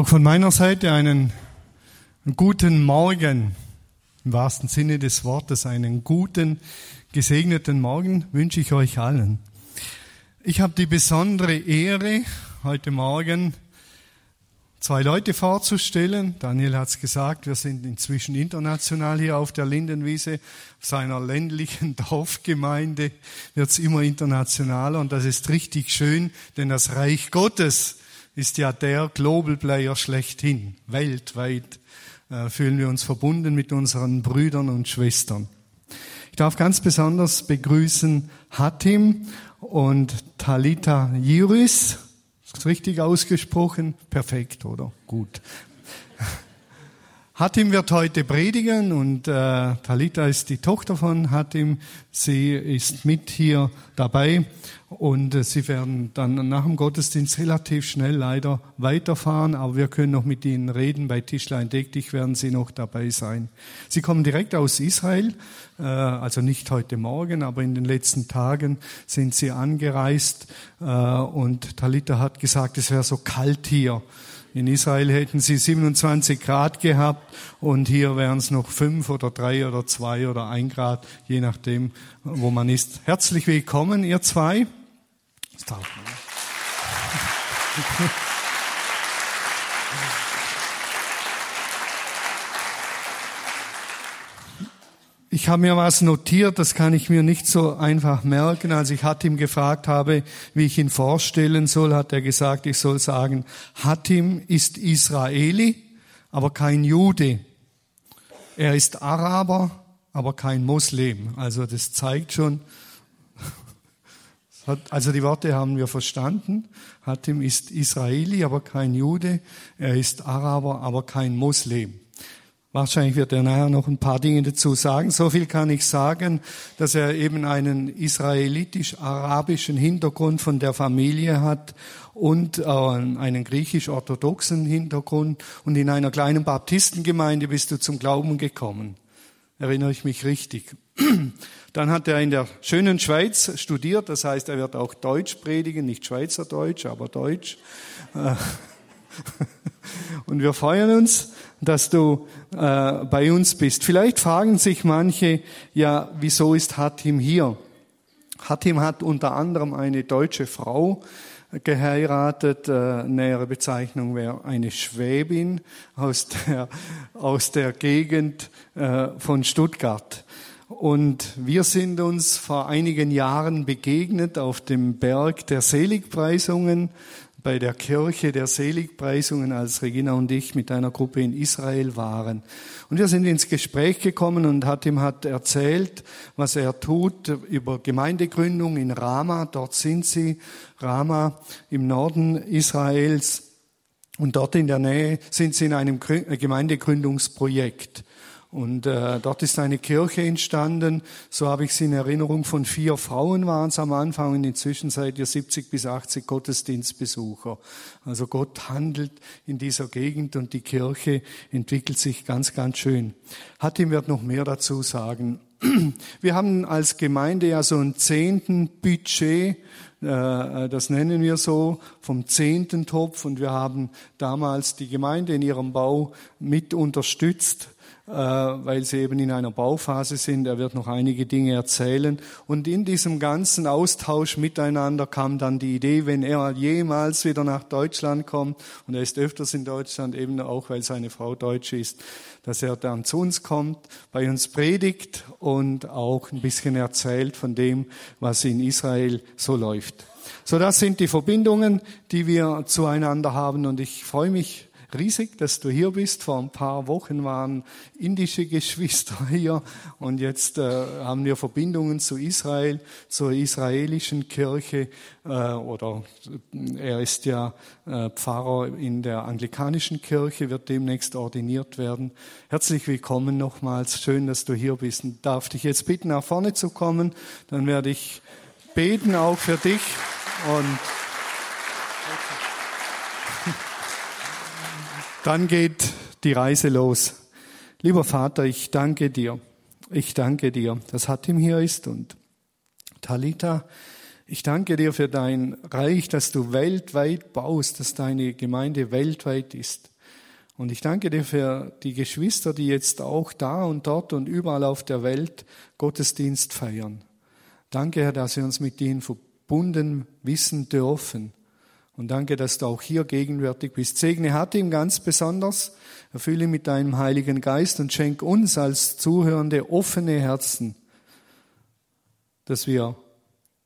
Auch von meiner Seite einen guten Morgen, im wahrsten Sinne des Wortes, einen guten, gesegneten Morgen wünsche ich euch allen. Ich habe die besondere Ehre, heute Morgen zwei Leute vorzustellen. Daniel hat es gesagt, wir sind inzwischen international hier auf der Lindenwiese. Seiner ländlichen Dorfgemeinde wird es immer internationaler und das ist richtig schön, denn das Reich Gottes ist ja der Global Player schlechthin. Weltweit äh, fühlen wir uns verbunden mit unseren Brüdern und Schwestern. Ich darf ganz besonders begrüßen Hatim und Talita Jiris. Ist richtig ausgesprochen? Perfekt, oder? Gut. Hatim wird heute predigen und äh, Talita ist die Tochter von Hatim. Sie ist mit hier dabei und äh, sie werden dann nach dem Gottesdienst relativ schnell leider weiterfahren, aber wir können noch mit ihnen reden. Bei Tischlein deck dich werden sie noch dabei sein. Sie kommen direkt aus Israel, äh, also nicht heute Morgen, aber in den letzten Tagen sind sie angereist äh, und Talita hat gesagt, es wäre so kalt hier. In Israel hätten sie 27 Grad gehabt und hier wären es noch fünf oder drei oder zwei oder ein Grad, je nachdem, wo man ist. Herzlich willkommen, ihr zwei. Ich habe mir was notiert, das kann ich mir nicht so einfach merken. Als ich Hatim gefragt habe, wie ich ihn vorstellen soll, hat er gesagt, ich soll sagen, Hatim ist Israeli, aber kein Jude. Er ist Araber, aber kein Muslim. Also das zeigt schon, also die Worte haben wir verstanden. Hatim ist Israeli, aber kein Jude. Er ist Araber, aber kein Muslim. Wahrscheinlich wird er nachher noch ein paar Dinge dazu sagen. So viel kann ich sagen, dass er eben einen israelitisch-arabischen Hintergrund von der Familie hat und einen griechisch-orthodoxen Hintergrund. Und in einer kleinen Baptistengemeinde bist du zum Glauben gekommen. Erinnere ich mich richtig. Dann hat er in der schönen Schweiz studiert, das heißt, er wird auch Deutsch predigen, nicht Schweizerdeutsch, aber Deutsch. Und wir freuen uns, dass du äh, bei uns bist. Vielleicht fragen sich manche, ja, wieso ist Hatim hier? Hatim hat unter anderem eine deutsche Frau geheiratet. Äh, nähere Bezeichnung wäre eine Schwäbin aus der, aus der Gegend äh, von Stuttgart. Und wir sind uns vor einigen Jahren begegnet auf dem Berg der Seligpreisungen bei der Kirche der Seligpreisungen, als Regina und ich mit einer Gruppe in Israel waren. Und wir sind ins Gespräch gekommen und hat ihm hat erzählt, was er tut über Gemeindegründung in Rama. Dort sind sie, Rama im Norden Israels. Und dort in der Nähe sind sie in einem Gemeindegründungsprojekt. Und äh, dort ist eine Kirche entstanden, so habe ich sie in Erinnerung, von vier Frauen waren es am Anfang und inzwischen seid ihr 70 bis 80 Gottesdienstbesucher. Also Gott handelt in dieser Gegend und die Kirche entwickelt sich ganz, ganz schön. Hatim wird noch mehr dazu sagen. Wir haben als Gemeinde ja so ein zehnten Budget, äh, das nennen wir so, vom zehnten Topf und wir haben damals die Gemeinde in ihrem Bau mit unterstützt äh, weil sie eben in einer Bauphase sind. Er wird noch einige Dinge erzählen. Und in diesem ganzen Austausch miteinander kam dann die Idee, wenn er jemals wieder nach Deutschland kommt, und er ist öfters in Deutschland, eben auch weil seine Frau Deutsch ist, dass er dann zu uns kommt, bei uns predigt und auch ein bisschen erzählt von dem, was in Israel so läuft. So, das sind die Verbindungen, die wir zueinander haben und ich freue mich riesig, dass du hier bist. Vor ein paar Wochen waren indische Geschwister hier und jetzt äh, haben wir Verbindungen zu Israel, zur israelischen Kirche äh, oder er ist ja äh, Pfarrer in der anglikanischen Kirche, wird demnächst ordiniert werden. Herzlich willkommen nochmals. Schön, dass du hier bist. Und darf dich jetzt bitten, nach vorne zu kommen. Dann werde ich beten auch für dich und Dann geht die Reise los. Lieber Vater, ich danke dir. Ich danke dir, dass Hatim hier ist und Talita. Ich danke dir für dein Reich, dass du weltweit baust, dass deine Gemeinde weltweit ist. Und ich danke dir für die Geschwister, die jetzt auch da und dort und überall auf der Welt Gottesdienst feiern. Danke, Herr, dass wir uns mit ihnen verbunden wissen dürfen. Und danke, dass du auch hier gegenwärtig bist. Segne hat ihm ganz besonders. Erfülle mit deinem Heiligen Geist und schenk uns als Zuhörende offene Herzen, dass wir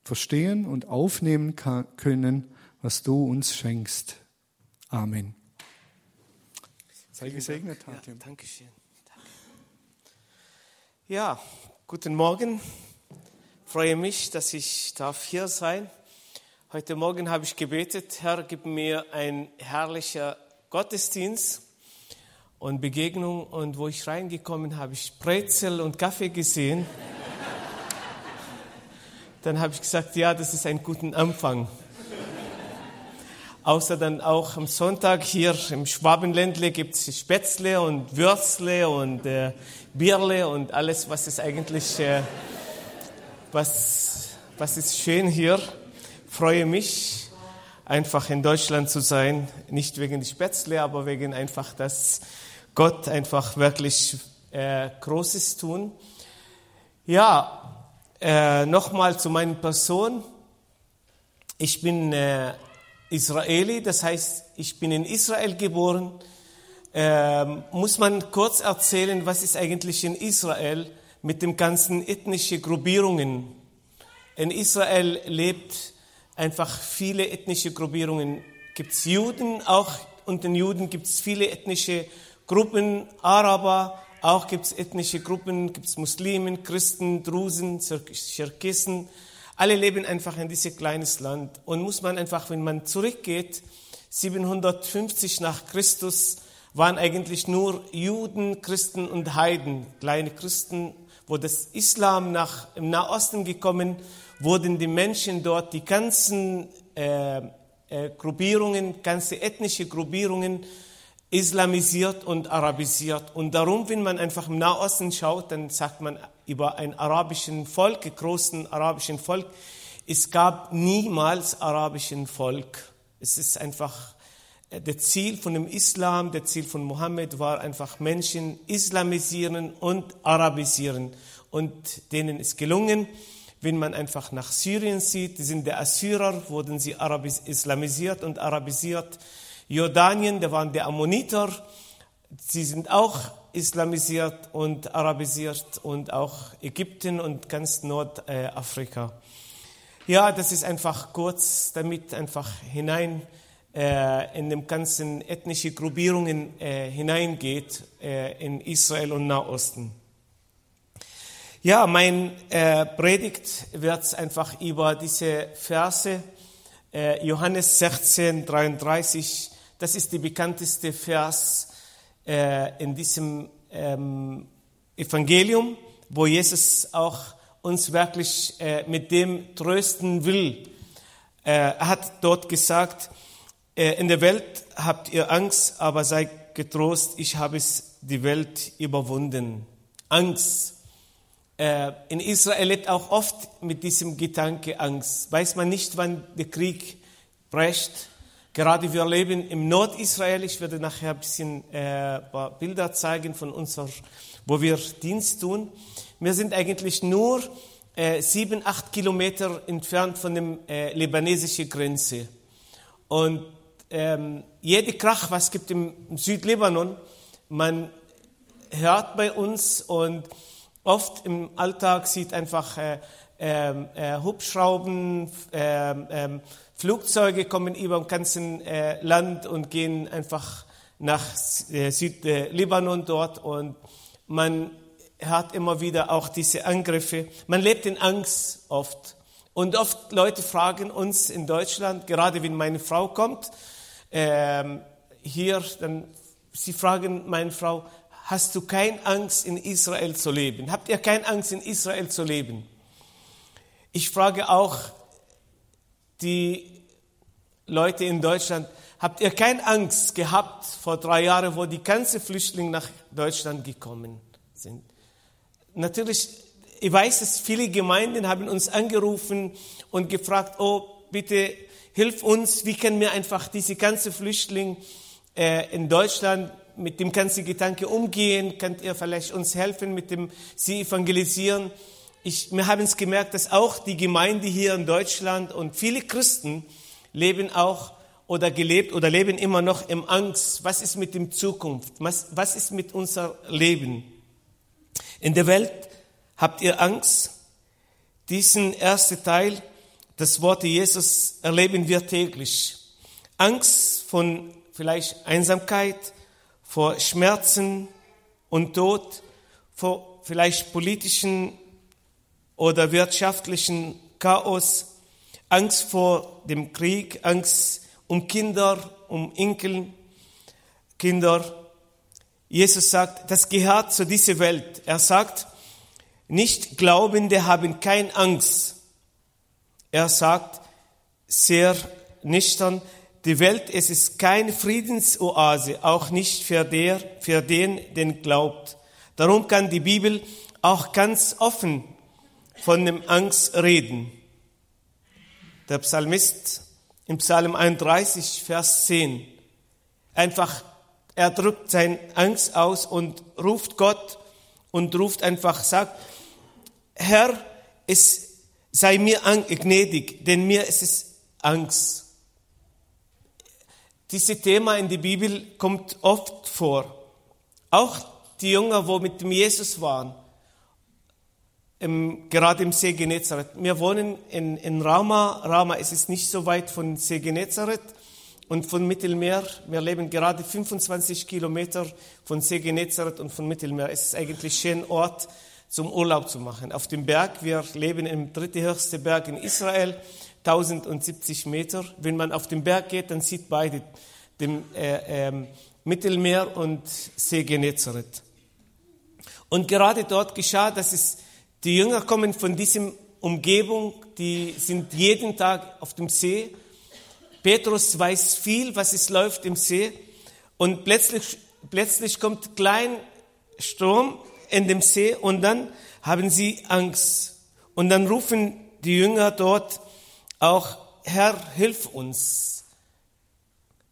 verstehen und aufnehmen können, was du uns schenkst. Amen. Sei gesegnet, Hatim. Ja, danke schön. Ja, guten Morgen. Ich freue mich, dass ich darf hier sein. Heute Morgen habe ich gebetet, Herr, gib mir ein herrlicher Gottesdienst und Begegnung. Und wo ich reingekommen habe, ich Brezel und Kaffee gesehen. Dann habe ich gesagt, ja, das ist ein guter Anfang. Außer dann auch am Sonntag hier im Schwabenländle gibt es Spätzle und Würstle und äh, Bierle und alles, was ist eigentlich, äh, was, was ist schön hier. Freue mich, einfach in Deutschland zu sein. Nicht wegen der Spätzle, aber wegen einfach, dass Gott einfach wirklich äh, Großes tun. Ja, äh, Nochmal zu meiner Person. Ich bin äh, Israeli, das heißt, ich bin in Israel geboren. Äh, muss man kurz erzählen, was ist eigentlich in Israel mit den ganzen ethnischen Gruppierungen? In Israel lebt einfach viele ethnische Gruppierungen. Gibt es Juden, auch unter den Juden gibt es viele ethnische Gruppen, Araber, auch gibt es ethnische Gruppen, gibt es Muslimen, Christen, Drusen, Tscherkessen. Alle leben einfach in diesem kleines Land. Und muss man einfach, wenn man zurückgeht, 750 nach Christus waren eigentlich nur Juden, Christen und Heiden, kleine Christen. Wo das Islam nach im Nahosten gekommen, wurden die Menschen dort, die ganzen äh, äh, Gruppierungen, ganze ethnische Gruppierungen islamisiert und arabisiert. Und darum, wenn man einfach im Nahosten schaut, dann sagt man über ein arabischen Volk, ein großen arabischen Volk, es gab niemals arabischen Volk. Es ist einfach äh, der Ziel von dem Islam, der Ziel von Mohammed war einfach Menschen islamisieren und arabisieren. Und denen ist gelungen, wenn man einfach nach Syrien sieht, die sind der Assyrer, wurden sie arabis islamisiert und arabisiert. Jordanien, da waren die Ammoniter, sie sind auch islamisiert und arabisiert und auch Ägypten und ganz Nordafrika. Ja, das ist einfach kurz, damit einfach hinein äh, in den ganzen ethnischen Gruppierungen äh, hineingeht äh, in Israel und Nahosten. Ja, mein äh, Predigt wird einfach über diese Verse äh, Johannes 16, 33 das ist die bekannteste Vers äh, in diesem ähm, Evangelium, wo Jesus auch uns wirklich äh, mit dem trösten will. Äh, er hat dort gesagt, äh, in der Welt habt ihr Angst, aber seid getrost, ich habe es die Welt überwunden. Angst. Äh, in Israel lebt auch oft mit diesem Gedanke Angst. Weiß man nicht, wann der Krieg brecht Gerade wir leben im Nordisrael. Ich werde nachher ein bisschen äh, paar Bilder zeigen von unser, wo wir Dienst tun. Wir sind eigentlich nur äh, sieben, acht Kilometer entfernt von der äh, libanesischen Grenze. Und ähm, jede Krach, was gibt im, im Südlibanon, man hört bei uns und oft im Alltag sieht einfach äh, ähm, äh, Hubschrauben, ähm, Flugzeuge kommen über dem ganzen äh, Land und gehen einfach nach äh, Südlibanon dort und man hat immer wieder auch diese Angriffe. Man lebt in Angst oft. Und oft Leute fragen uns in Deutschland, gerade wenn meine Frau kommt, ähm, hier, dann, sie fragen meine Frau, hast du keine Angst in Israel zu leben? Habt ihr keine Angst in Israel zu leben? Ich frage auch die Leute in Deutschland, habt ihr keine Angst gehabt vor drei Jahren, wo die ganzen Flüchtlinge nach Deutschland gekommen sind? Natürlich, ich weiß, dass viele Gemeinden haben uns angerufen und gefragt, oh, bitte hilf uns, wie können wir einfach diese ganze Flüchtlinge äh, in Deutschland mit dem ganzen Gedanke umgehen? Könnt ihr vielleicht uns helfen mit dem Sie evangelisieren? Ich, wir haben es gemerkt, dass auch die Gemeinde hier in Deutschland und viele Christen leben auch oder gelebt oder leben immer noch im Angst. Was ist mit dem Zukunft? Was, was ist mit unser Leben? In der Welt habt ihr Angst? Diesen ersten Teil, das Wort Jesus erleben wir täglich. Angst von vielleicht Einsamkeit, vor Schmerzen und Tod, vor vielleicht politischen oder wirtschaftlichen Chaos, Angst vor dem Krieg, Angst um Kinder, um Enkel, Kinder. Jesus sagt, das gehört zu dieser Welt. Er sagt, nicht Glaubende haben keine Angst. Er sagt sehr nüchtern, die Welt, es ist keine Friedensoase, auch nicht für, der, für den, den glaubt. Darum kann die Bibel auch ganz offen von dem Angst reden. Der Psalmist im Psalm 31, Vers 10, einfach, er drückt seine Angst aus und ruft Gott und ruft einfach, sagt, Herr, es sei mir gnädig, denn mir ist es Angst. Dieses Thema in der Bibel kommt oft vor. Auch die Jünger, wo mit Jesus waren, im, gerade im See Genezareth. Wir wohnen in, in Rama. Rama ist es nicht so weit von See Genezareth und von Mittelmeer. Wir leben gerade 25 Kilometer von See Genezareth und von Mittelmeer. Es ist eigentlich ein schöner Ort zum Urlaub zu machen. Auf dem Berg, wir leben im drittehöchsten Berg in Israel, 1070 Meter. Wenn man auf den Berg geht, dann sieht beide, dem äh, äh, Mittelmeer und See Genezareth. Und gerade dort geschah, dass es, die Jünger kommen von diesem Umgebung, die sind jeden Tag auf dem See. Petrus weiß viel, was es läuft im See. Und plötzlich, plötzlich kommt klein Sturm in dem See und dann haben sie Angst. Und dann rufen die Jünger dort auch, Herr, hilf uns,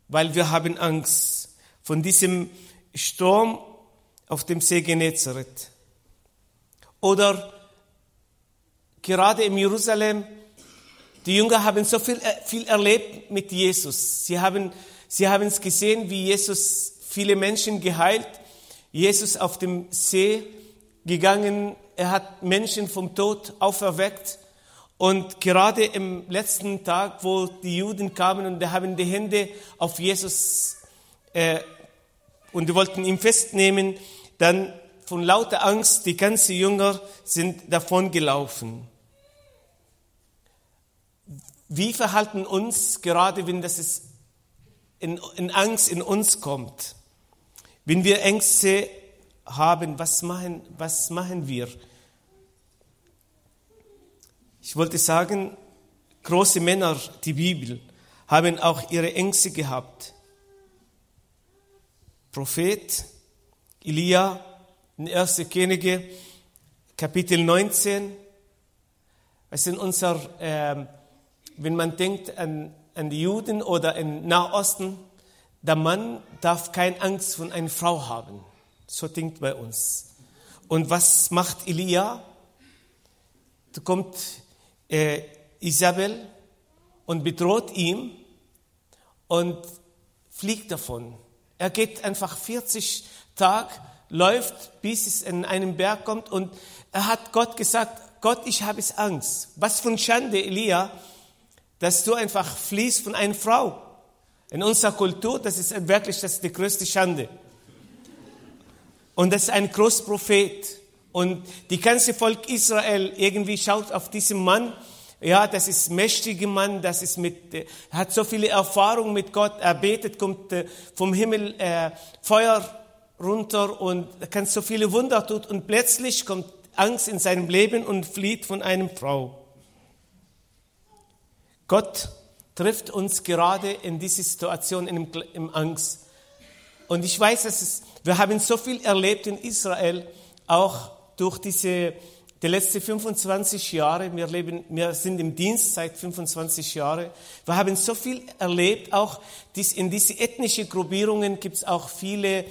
weil wir haben Angst von diesem Sturm auf dem See Genezareth. Oder gerade in Jerusalem, die Jünger haben so viel, äh, viel erlebt mit Jesus. Sie haben, sie es gesehen, wie Jesus viele Menschen geheilt. Jesus auf dem See gegangen, er hat Menschen vom Tod auferweckt. Und gerade im letzten Tag, wo die Juden kamen und die haben die Hände auf Jesus äh, und die wollten ihn festnehmen, dann von lauter Angst, die ganzen Jünger sind davon gelaufen. Wie verhalten uns gerade, wenn das ist in, in Angst in uns kommt? Wenn wir Ängste haben, was machen, was machen wir? Ich wollte sagen, große Männer, die Bibel, haben auch ihre Ängste gehabt. Prophet Elia in 1. Könige, Kapitel 19. Es sind unser, äh, wenn man denkt an, an die Juden oder im Nahosten, der Mann darf keine Angst von einer Frau haben. So denkt bei uns. Und was macht Elia? Da kommt äh, Isabel und bedroht ihn und fliegt davon. Er geht einfach 40 Tage, läuft, bis es in einen Berg kommt und er hat Gott gesagt, Gott, ich habe es Angst. Was für eine Schande, Elia, dass du einfach fließt von einer Frau. In unserer Kultur, das ist wirklich das ist die größte Schande. Und das ist ein Großprophet. Und die ganze Volk Israel irgendwie schaut auf diesen Mann. Ja, das ist mächtiger Mann, das ist mit, äh, hat so viele Erfahrungen mit Gott. Er betet, kommt äh, vom Himmel äh, Feuer runter und kann so viele Wunder tun. Und plötzlich kommt Angst in seinem Leben und flieht von einer Frau. Gott trifft uns gerade in diese Situation, in, im Angst. Und ich weiß, dass es, wir haben so viel erlebt in Israel, auch durch diese die letzten 25 Jahre, wir, leben, wir sind im Dienst seit 25 Jahren, wir haben so viel erlebt, auch dies, in diese ethnischen Gruppierungen gibt es auch viele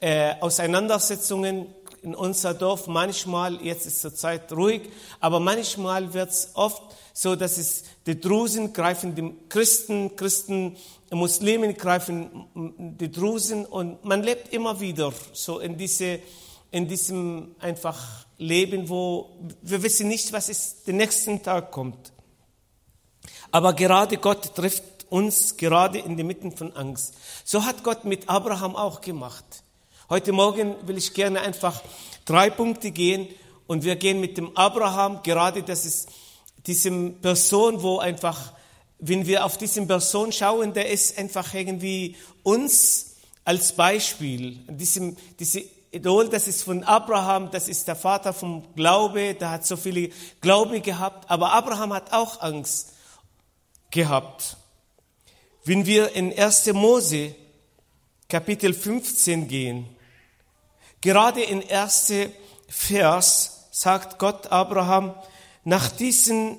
äh, Auseinandersetzungen in unser Dorf. Manchmal, jetzt ist zur Zeit ruhig, aber manchmal wird es oft so, dass es die Drusen greifen die Christen, Christen, Muslimen greifen die Drusen und man lebt immer wieder so in diese in diesem einfach Leben, wo wir wissen nicht, was ist den nächsten Tag kommt. Aber gerade Gott trifft uns gerade in der Mitte von Angst. So hat Gott mit Abraham auch gemacht. Heute Morgen will ich gerne einfach drei Punkte gehen und wir gehen mit dem Abraham, gerade das ist diesem Person, wo einfach, wenn wir auf diesen Person schauen, der ist einfach irgendwie uns als Beispiel, diesem, diese Idol, das ist von Abraham, das ist der Vater vom Glaube, der hat so viele Glaube gehabt, aber Abraham hat auch Angst gehabt. Wenn wir in 1. Mose Kapitel 15 gehen, gerade in 1. Vers sagt Gott Abraham, nach diesen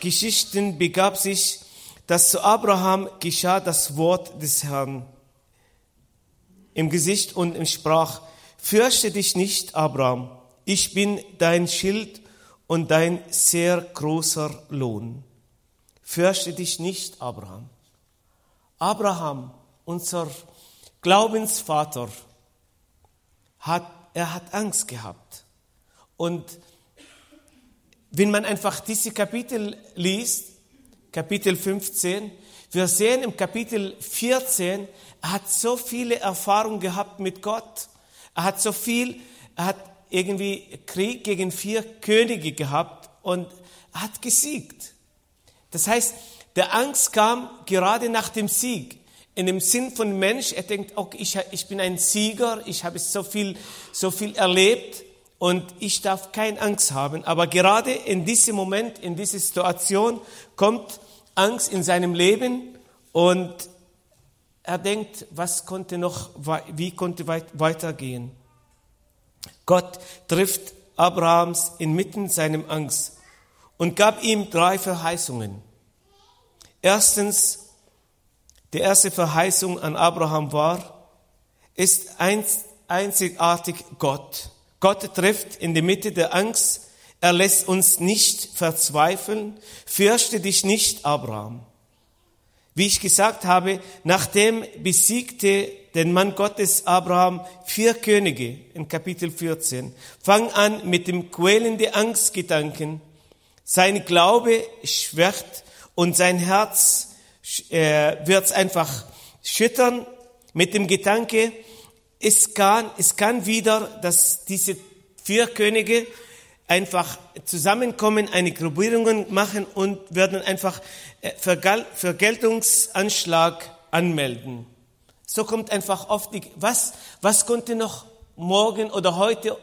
Geschichten begab sich, dass zu Abraham geschah das Wort des Herrn im Gesicht und sprach, Fürchte dich nicht, Abraham, ich bin dein Schild und dein sehr großer Lohn. Fürchte dich nicht, Abraham. Abraham, unser Glaubensvater, hat, er hat Angst gehabt. Und wenn man einfach diese Kapitel liest, Kapitel 15, wir sehen im Kapitel 14, er hat so viele Erfahrungen gehabt mit Gott. Er hat so viel, er hat irgendwie Krieg gegen vier Könige gehabt und er hat gesiegt. Das heißt, der Angst kam gerade nach dem Sieg. In dem Sinn von Mensch, er denkt, okay, ich, ich bin ein Sieger, ich habe so viel, so viel erlebt und ich darf keine Angst haben. Aber gerade in diesem Moment, in dieser Situation kommt Angst in seinem Leben und er denkt, was konnte noch, wie konnte weitergehen? Gott trifft Abrahams inmitten seinem Angst und gab ihm drei Verheißungen. Erstens, die erste Verheißung an Abraham war, ist einzigartig Gott. Gott trifft in der Mitte der Angst, er lässt uns nicht verzweifeln, fürchte dich nicht, Abraham. Wie ich gesagt habe, nachdem besiegte den Mann Gottes Abraham vier Könige in Kapitel 14. Fang an mit dem quälenden Angstgedanken. Sein Glaube schwächt und sein Herz äh, wird einfach schüttern mit dem Gedanke, es kann, es kann wieder, dass diese vier Könige einfach zusammenkommen, eine Gruppierung machen und werden einfach äh, Vergeltungsanschlag anmelden. So kommt einfach oft die, was, was konnte noch morgen oder heute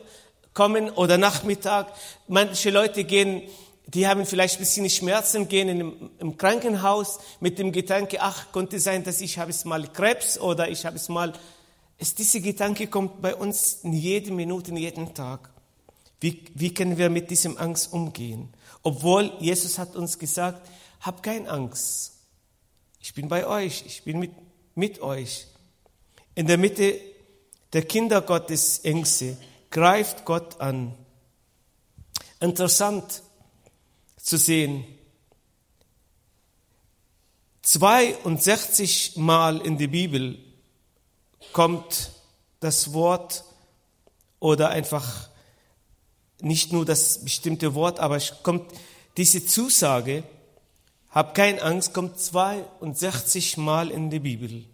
kommen oder Nachmittag? Manche Leute gehen, die haben vielleicht ein bisschen Schmerzen, gehen in, im Krankenhaus mit dem Gedanke, ach, konnte sein, dass ich habe es mal Krebs oder ich habe es mal, es, diese Gedanke kommt bei uns in jede Minute, in jeden Tag. Wie, wie können wir mit diesem Angst umgehen? Obwohl Jesus hat uns gesagt, hab keine Angst. Ich bin bei euch, ich bin mit, mit euch. In der Mitte der Kinder Gottes Ängste greift Gott an. Interessant zu sehen. 62 Mal in der Bibel kommt das Wort oder einfach nicht nur das bestimmte Wort, aber es kommt diese Zusage, hab keine Angst, kommt 62 Mal in der Bibel.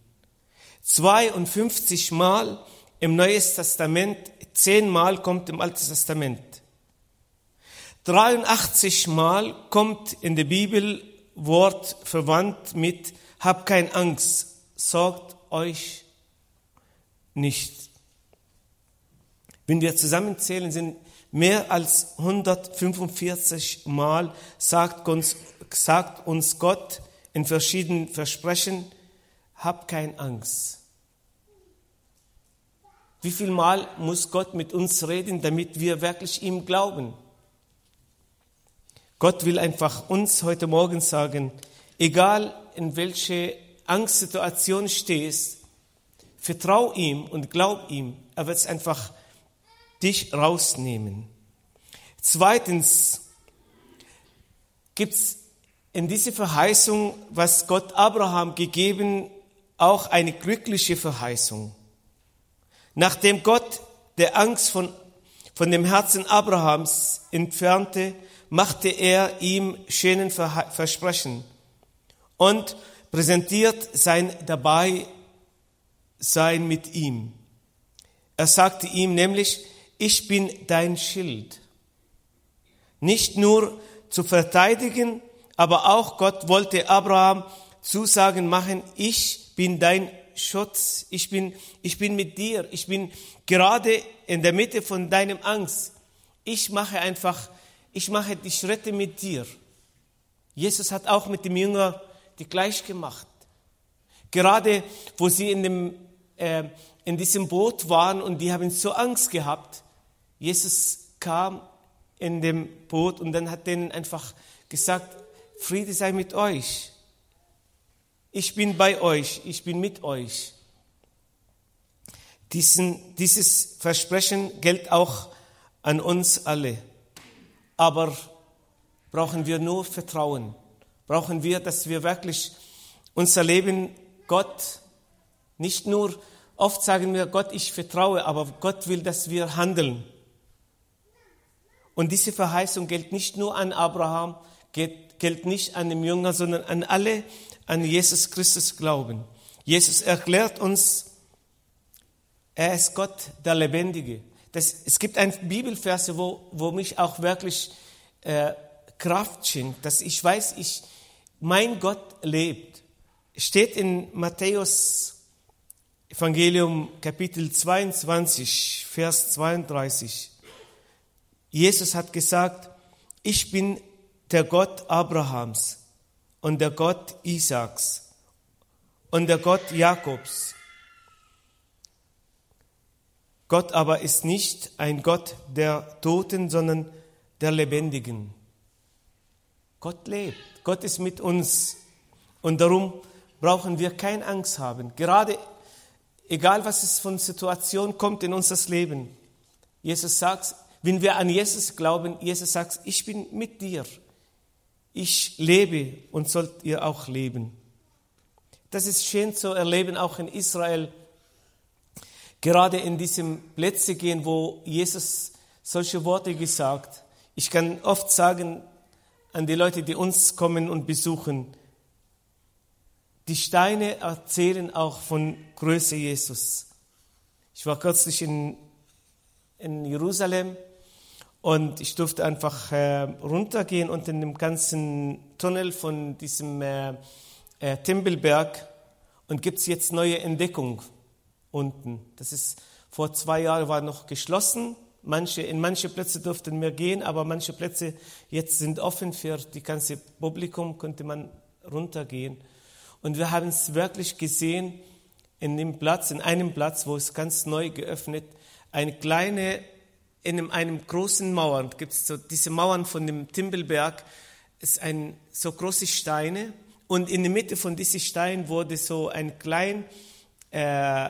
52 Mal im Neuen Testament, 10 Mal kommt im Alten Testament. 83 Mal kommt in der Bibel Wort verwandt mit hab keine Angst, sorgt euch nicht. Wenn wir zusammenzählen, sind Mehr als 145 Mal sagt uns, sagt uns Gott in verschiedenen Versprechen, hab keine Angst. Wie viel Mal muss Gott mit uns reden, damit wir wirklich ihm glauben? Gott will einfach uns heute Morgen sagen, egal in welche Angstsituation stehst, vertrau ihm und glaub ihm. Er wird es einfach dich rausnehmen. Zweitens gibt es in dieser Verheißung, was Gott Abraham gegeben, auch eine glückliche Verheißung. Nachdem Gott der Angst von, von dem Herzen Abrahams entfernte, machte er ihm schönen Versprechen und präsentiert sein dabei sein mit ihm. Er sagte ihm nämlich, ich bin dein Schild. Nicht nur zu verteidigen, aber auch Gott wollte Abraham Zusagen machen, ich bin dein Schutz, ich bin, ich bin mit dir, ich bin gerade in der Mitte von deinem Angst. Ich mache einfach, ich mache die Schritte mit dir. Jesus hat auch mit dem Jünger die gleich gemacht. Gerade wo sie in, dem, äh, in diesem Boot waren und die haben so Angst gehabt, Jesus kam in dem Boot und dann hat denen einfach gesagt, Friede sei mit euch. Ich bin bei euch, ich bin mit euch. Diesen, dieses Versprechen gilt auch an uns alle. Aber brauchen wir nur Vertrauen. Brauchen wir, dass wir wirklich unser Leben Gott nicht nur, oft sagen wir Gott, ich vertraue, aber Gott will, dass wir handeln. Und diese Verheißung gilt nicht nur an Abraham, gilt, nicht an dem Jünger, sondern an alle, an Jesus Christus glauben. Jesus erklärt uns, er ist Gott, der Lebendige. Das, es gibt ein Bibelverse, wo, wo mich auch wirklich äh, Kraft schenkt, dass ich weiß, ich, mein Gott lebt. Steht in Matthäus Evangelium Kapitel 22, Vers 32. Jesus hat gesagt, ich bin der Gott Abrahams und der Gott Isaaks und der Gott Jakobs. Gott aber ist nicht ein Gott der Toten, sondern der Lebendigen. Gott lebt, Gott ist mit uns und darum brauchen wir keine Angst haben. Gerade egal was es von Situation kommt in unser Leben. Jesus sagt, wenn wir an Jesus glauben, Jesus sagt, ich bin mit dir. Ich lebe und sollt ihr auch leben. Das ist schön zu erleben, auch in Israel. Gerade in diesem Plätze gehen, wo Jesus solche Worte gesagt. Ich kann oft sagen an die Leute, die uns kommen und besuchen, die Steine erzählen auch von Größe Jesus. Ich war kürzlich in, in Jerusalem und ich durfte einfach äh, runtergehen und in dem ganzen Tunnel von diesem äh, äh, Tempelberg und gibt es jetzt neue Entdeckung unten. Das ist vor zwei Jahren war noch geschlossen. Manche, in manche Plätze durften wir gehen, aber manche Plätze jetzt sind offen für die ganze Publikum, konnte man runtergehen. Und wir haben es wirklich gesehen in dem Platz, in einem Platz, wo es ganz neu geöffnet, eine kleine in einem großen Mauern, gibt es so diese Mauern von dem Timbelberg, ist ein so große Steine und in der Mitte von diesen Steinen wurde so ein klein äh,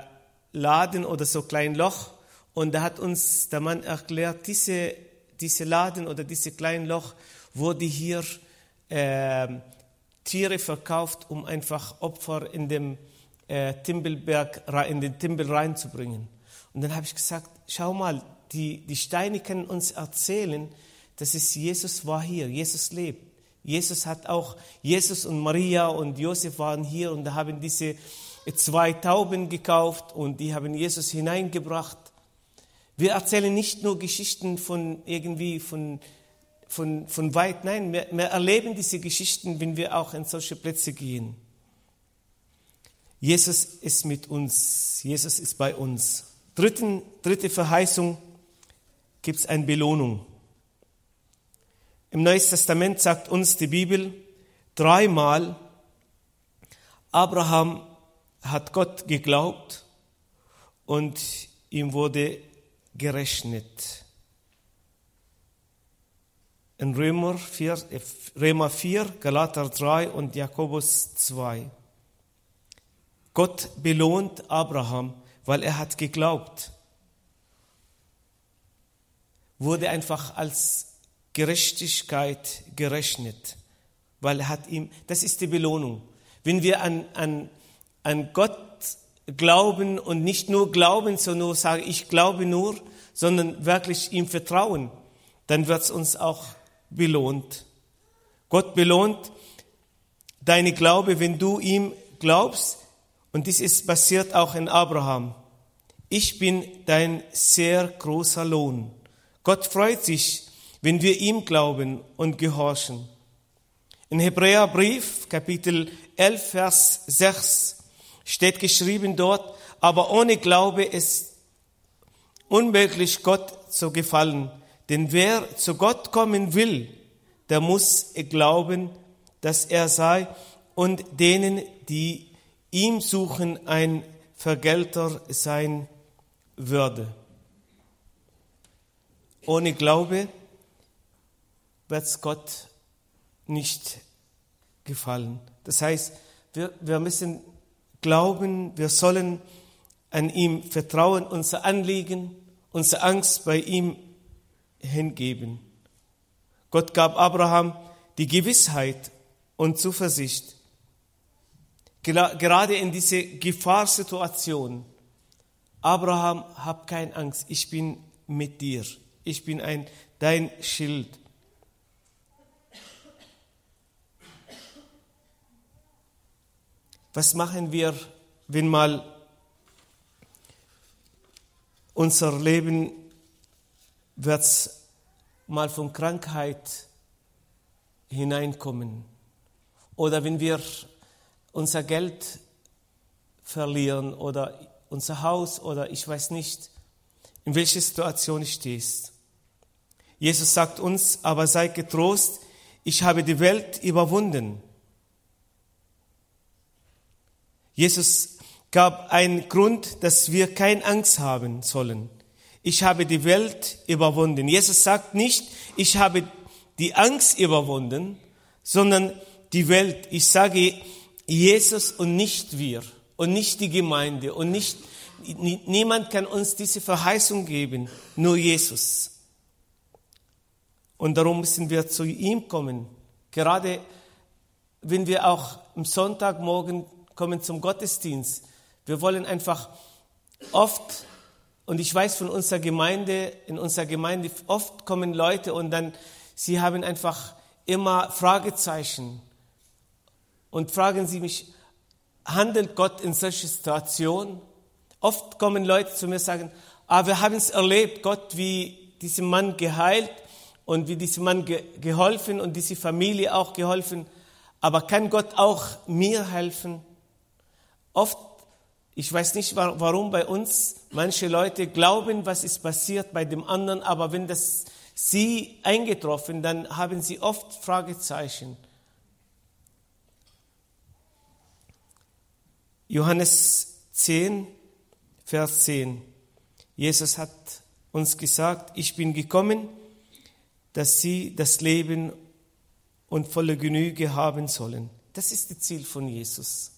Laden oder so klein Loch und da hat uns der Mann erklärt, diese, diese Laden oder diese kleinen Loch wurde hier äh, Tiere verkauft, um einfach Opfer in dem äh, Timbelberg, in den Timbel reinzubringen. Und dann habe ich gesagt, schau mal, die, die Steine können uns erzählen, dass es Jesus war hier, Jesus lebt. Jesus hat auch, Jesus und Maria und Josef waren hier und haben diese zwei Tauben gekauft und die haben Jesus hineingebracht. Wir erzählen nicht nur Geschichten von irgendwie von, von, von weit, nein, wir, wir erleben diese Geschichten, wenn wir auch in solche Plätze gehen. Jesus ist mit uns, Jesus ist bei uns. Dritten, dritte Verheißung, gibt es eine Belohnung. Im Neuen Testament sagt uns die Bibel dreimal, Abraham hat Gott geglaubt und ihm wurde gerechnet. in Römer 4, Römer 4, Galater 3 und Jakobus 2. Gott belohnt Abraham, weil er hat geglaubt. Wurde einfach als Gerechtigkeit gerechnet, weil er hat ihm, das ist die Belohnung. Wenn wir an, an, an Gott glauben und nicht nur glauben, sondern nur sagen, ich glaube nur, sondern wirklich ihm vertrauen, dann wird es uns auch belohnt. Gott belohnt deine Glaube, wenn du ihm glaubst. Und dies ist passiert auch in Abraham. Ich bin dein sehr großer Lohn. Gott freut sich, wenn wir ihm glauben und gehorchen. In Hebräerbrief, Kapitel 11, Vers 6 steht geschrieben dort, aber ohne Glaube ist unmöglich, Gott zu gefallen. Denn wer zu Gott kommen will, der muss glauben, dass er sei und denen, die ihm suchen, ein Vergelter sein würde. Ohne Glaube wird es Gott nicht gefallen. Das heißt, wir, wir müssen glauben, wir sollen an ihm vertrauen, unser Anliegen, unsere Angst bei ihm hingeben. Gott gab Abraham die Gewissheit und Zuversicht, gerade in diese Gefahrsituation. Abraham, hab keine Angst, ich bin mit dir. Ich bin ein, dein Schild. Was machen wir, wenn mal unser Leben wird mal von Krankheit hineinkommen oder wenn wir unser Geld verlieren oder unser Haus oder ich weiß nicht, in welcher Situation stehst. Jesus sagt uns, aber sei getrost, ich habe die Welt überwunden. Jesus gab einen Grund, dass wir keine Angst haben sollen. Ich habe die Welt überwunden. Jesus sagt nicht, ich habe die Angst überwunden, sondern die Welt. Ich sage Jesus und nicht wir und nicht die Gemeinde und nicht, niemand kann uns diese Verheißung geben, nur Jesus. Und darum müssen wir zu ihm kommen. Gerade wenn wir auch am Sonntagmorgen kommen zum Gottesdienst. Wir wollen einfach oft, und ich weiß von unserer Gemeinde, in unserer Gemeinde, oft kommen Leute und dann, sie haben einfach immer Fragezeichen und fragen sie mich, handelt Gott in solchen Situationen? Oft kommen Leute zu mir und sagen, ah, wir haben es erlebt, Gott, wie diesem Mann geheilt und wie diesem Mann ge geholfen und diese Familie auch geholfen. Aber kann Gott auch mir helfen? Oft, ich weiß nicht warum bei uns, manche Leute glauben, was ist passiert bei dem anderen, aber wenn das sie eingetroffen, dann haben sie oft Fragezeichen. Johannes 10, Vers 10. Jesus hat uns gesagt, ich bin gekommen, dass sie das Leben und volle Genüge haben sollen. Das ist das Ziel von Jesus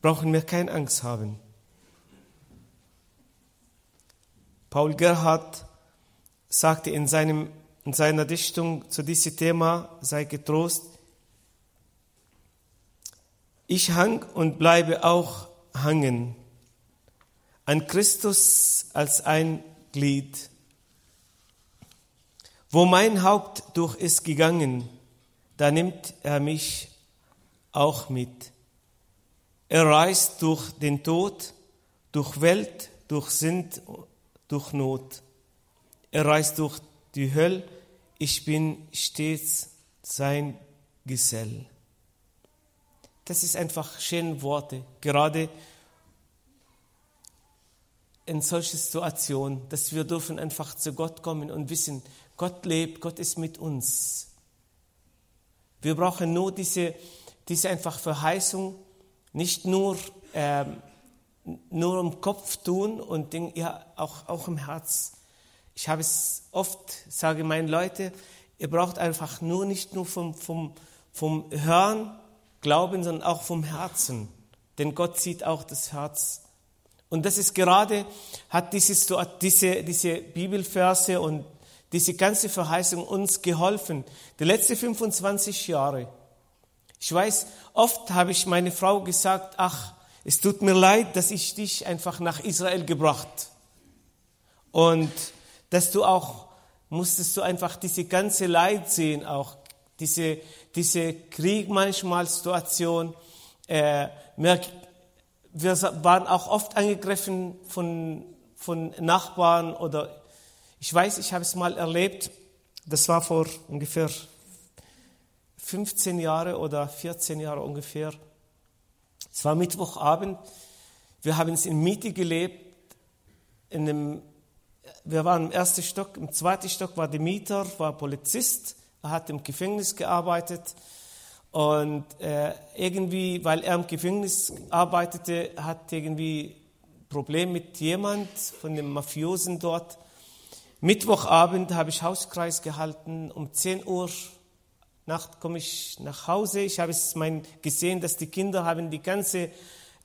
brauchen wir keine Angst haben. Paul Gerhard sagte in, seinem, in seiner Dichtung zu diesem Thema, sei getrost, ich hang und bleibe auch hangen an Christus als ein Glied. Wo mein Haupt durch ist gegangen, da nimmt er mich auch mit. Er reist durch den Tod, durch Welt, durch Sinn, durch Not. Er reist durch die Hölle, ich bin stets sein Gesell. Das ist einfach schöne Worte, gerade in solchen Situationen, dass wir dürfen einfach zu Gott kommen und wissen, Gott lebt, Gott ist mit uns. Wir brauchen nur diese, diese einfach Verheißung, nicht nur, ähm, nur im Kopf tun und ja, auch, auch im Herz. Ich habe es oft, sage meinen Leute, ihr braucht einfach nur nicht nur vom, vom, vom Hören glauben, sondern auch vom Herzen. Denn Gott sieht auch das Herz. Und das ist gerade, hat dieses, diese, diese Bibelverse und diese ganze Verheißung uns geholfen. Die letzten 25 Jahre. Ich weiß, oft habe ich meine Frau gesagt, ach, es tut mir leid, dass ich dich einfach nach Israel gebracht. Und dass du auch, musstest du einfach diese ganze Leid sehen, auch diese, diese Krieg manchmal Situation. Äh, wir, wir waren auch oft angegriffen von, von Nachbarn oder ich weiß, ich habe es mal erlebt, das war vor ungefähr 15 Jahre oder 14 Jahre ungefähr. Es war Mittwochabend. Wir haben es in Miete gelebt, in einem wir waren im ersten Stock, im zweiten Stock war der Mieter, war Polizist, er hat im Gefängnis gearbeitet und äh, irgendwie, weil er im Gefängnis arbeitete, hat irgendwie Problem mit jemand von den Mafiosen dort. Mittwochabend habe ich Hauskreis gehalten, um 10 Uhr Nacht komme ich nach Hause. Ich habe es mein, gesehen, dass die Kinder haben die ganze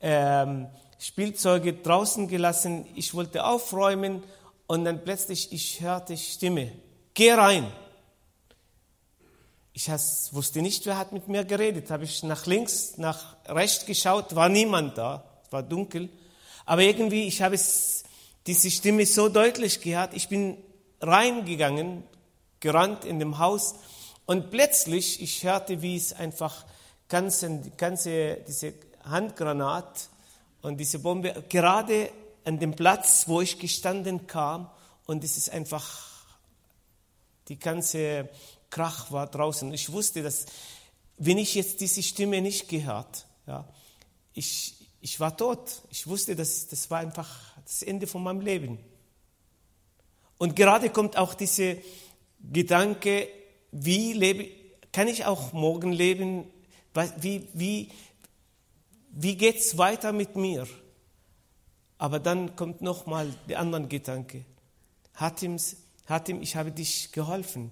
ähm, Spielzeuge draußen gelassen. Ich wollte aufräumen und dann plötzlich, ich hörte Stimme, geh rein. Ich wusste nicht, wer hat mit mir geredet. Habe ich nach links, nach rechts geschaut, war niemand da, es war dunkel. Aber irgendwie, ich habe diese Stimme so deutlich gehört. Ich bin reingegangen, gerannt in dem Haus und plötzlich, ich hörte, wie es einfach ganze, ganze diese Handgranat und diese Bombe gerade an dem Platz, wo ich gestanden kam und es ist einfach, die ganze Krach war draußen. Ich wusste, dass, wenn ich jetzt diese Stimme nicht gehört, ja, ich, ich war tot. Ich wusste, dass das war einfach das Ende von meinem Leben. Und gerade kommt auch dieser Gedanke, wie lebe, kann ich auch morgen leben? Wie, wie, wie geht es weiter mit mir? Aber dann kommt nochmal der andere Gedanke. Hatim, Hatim, ich habe dich geholfen.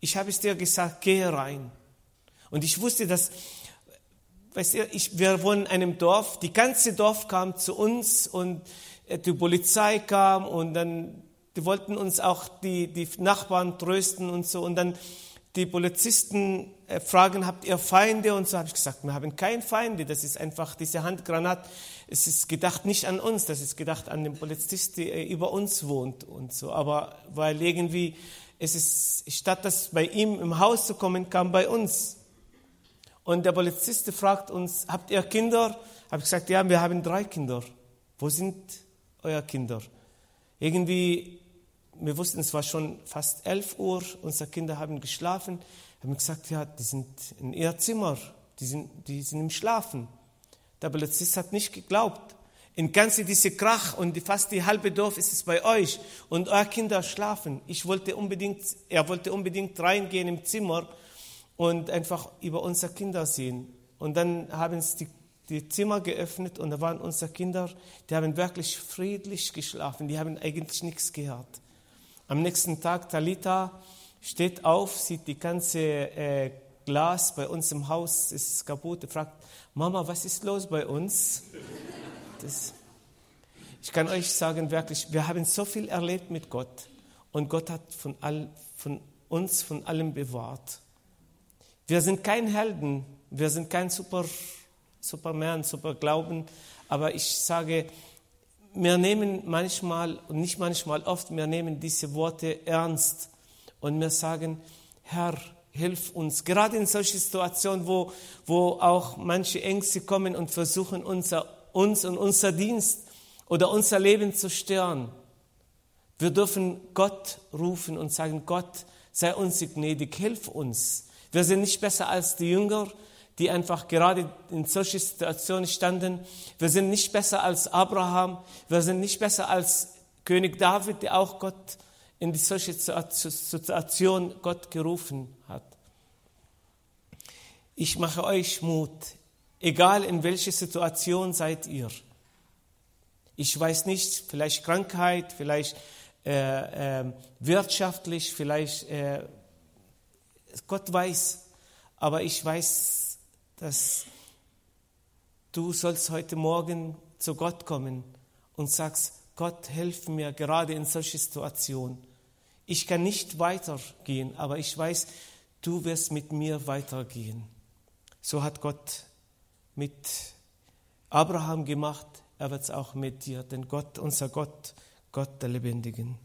Ich habe es dir gesagt, gehe rein. Und ich wusste, dass, weißt du, ich, wir wohnen in einem Dorf, die ganze Dorf kam zu uns und die Polizei kam und dann, die wollten uns auch die, die Nachbarn trösten und so. Und dann die Polizisten äh, fragen, habt ihr Feinde? Und so habe ich gesagt, wir haben keine Feinde. Das ist einfach diese Handgranat. Es ist gedacht nicht an uns, das ist gedacht an den Polizisten, der über uns wohnt und so. Aber weil irgendwie es ist, statt dass bei ihm im Haus zu kommen, kam bei uns. Und der Polizist fragt uns, habt ihr Kinder? Habe ich gesagt, ja, wir haben drei Kinder. Wo sind eure Kinder? Irgendwie wir wussten, es war schon fast 11 Uhr, unsere Kinder haben geschlafen, haben gesagt, ja, die sind in ihr Zimmer, die sind, die sind im Schlafen. Der Polizist hat nicht geglaubt. In ganze diese Krach und fast die halbe Dorf ist es bei euch und eure Kinder schlafen. Ich wollte unbedingt, er wollte unbedingt reingehen im Zimmer und einfach über unsere Kinder sehen. Und dann haben sie die, die Zimmer geöffnet und da waren unsere Kinder, die haben wirklich friedlich geschlafen, die haben eigentlich nichts gehört. Am nächsten Tag, Talita steht auf, sieht die ganze äh, Glas bei uns im Haus ist kaputt, fragt, Mama, was ist los bei uns? Das, ich kann euch sagen, wirklich, wir haben so viel erlebt mit Gott und Gott hat von, all, von uns von allem bewahrt. Wir sind kein Helden, wir sind kein Super, Superman, Superglauben, aber ich sage, wir nehmen manchmal, und nicht manchmal, oft, wir nehmen diese Worte ernst und wir sagen, Herr, hilf uns. Gerade in solchen Situationen, wo, wo auch manche Ängste kommen und versuchen, unser, uns und unser Dienst oder unser Leben zu stören. Wir dürfen Gott rufen und sagen, Gott, sei uns gnädig, hilf uns. Wir sind nicht besser als die Jünger, die einfach gerade in solchen Situationen standen. Wir sind nicht besser als Abraham, wir sind nicht besser als König David, der auch Gott in die solche Situation Gott gerufen hat. Ich mache euch Mut, egal in welcher Situation seid ihr. Ich weiß nicht, vielleicht Krankheit, vielleicht äh, äh, wirtschaftlich, vielleicht, äh, Gott weiß, aber ich weiß, dass du sollst heute Morgen zu Gott kommen und sagst, Gott, hilf mir gerade in solche Situationen. Ich kann nicht weitergehen, aber ich weiß, du wirst mit mir weitergehen. So hat Gott mit Abraham gemacht, er wird es auch mit dir, denn Gott, unser Gott, Gott der Lebendigen.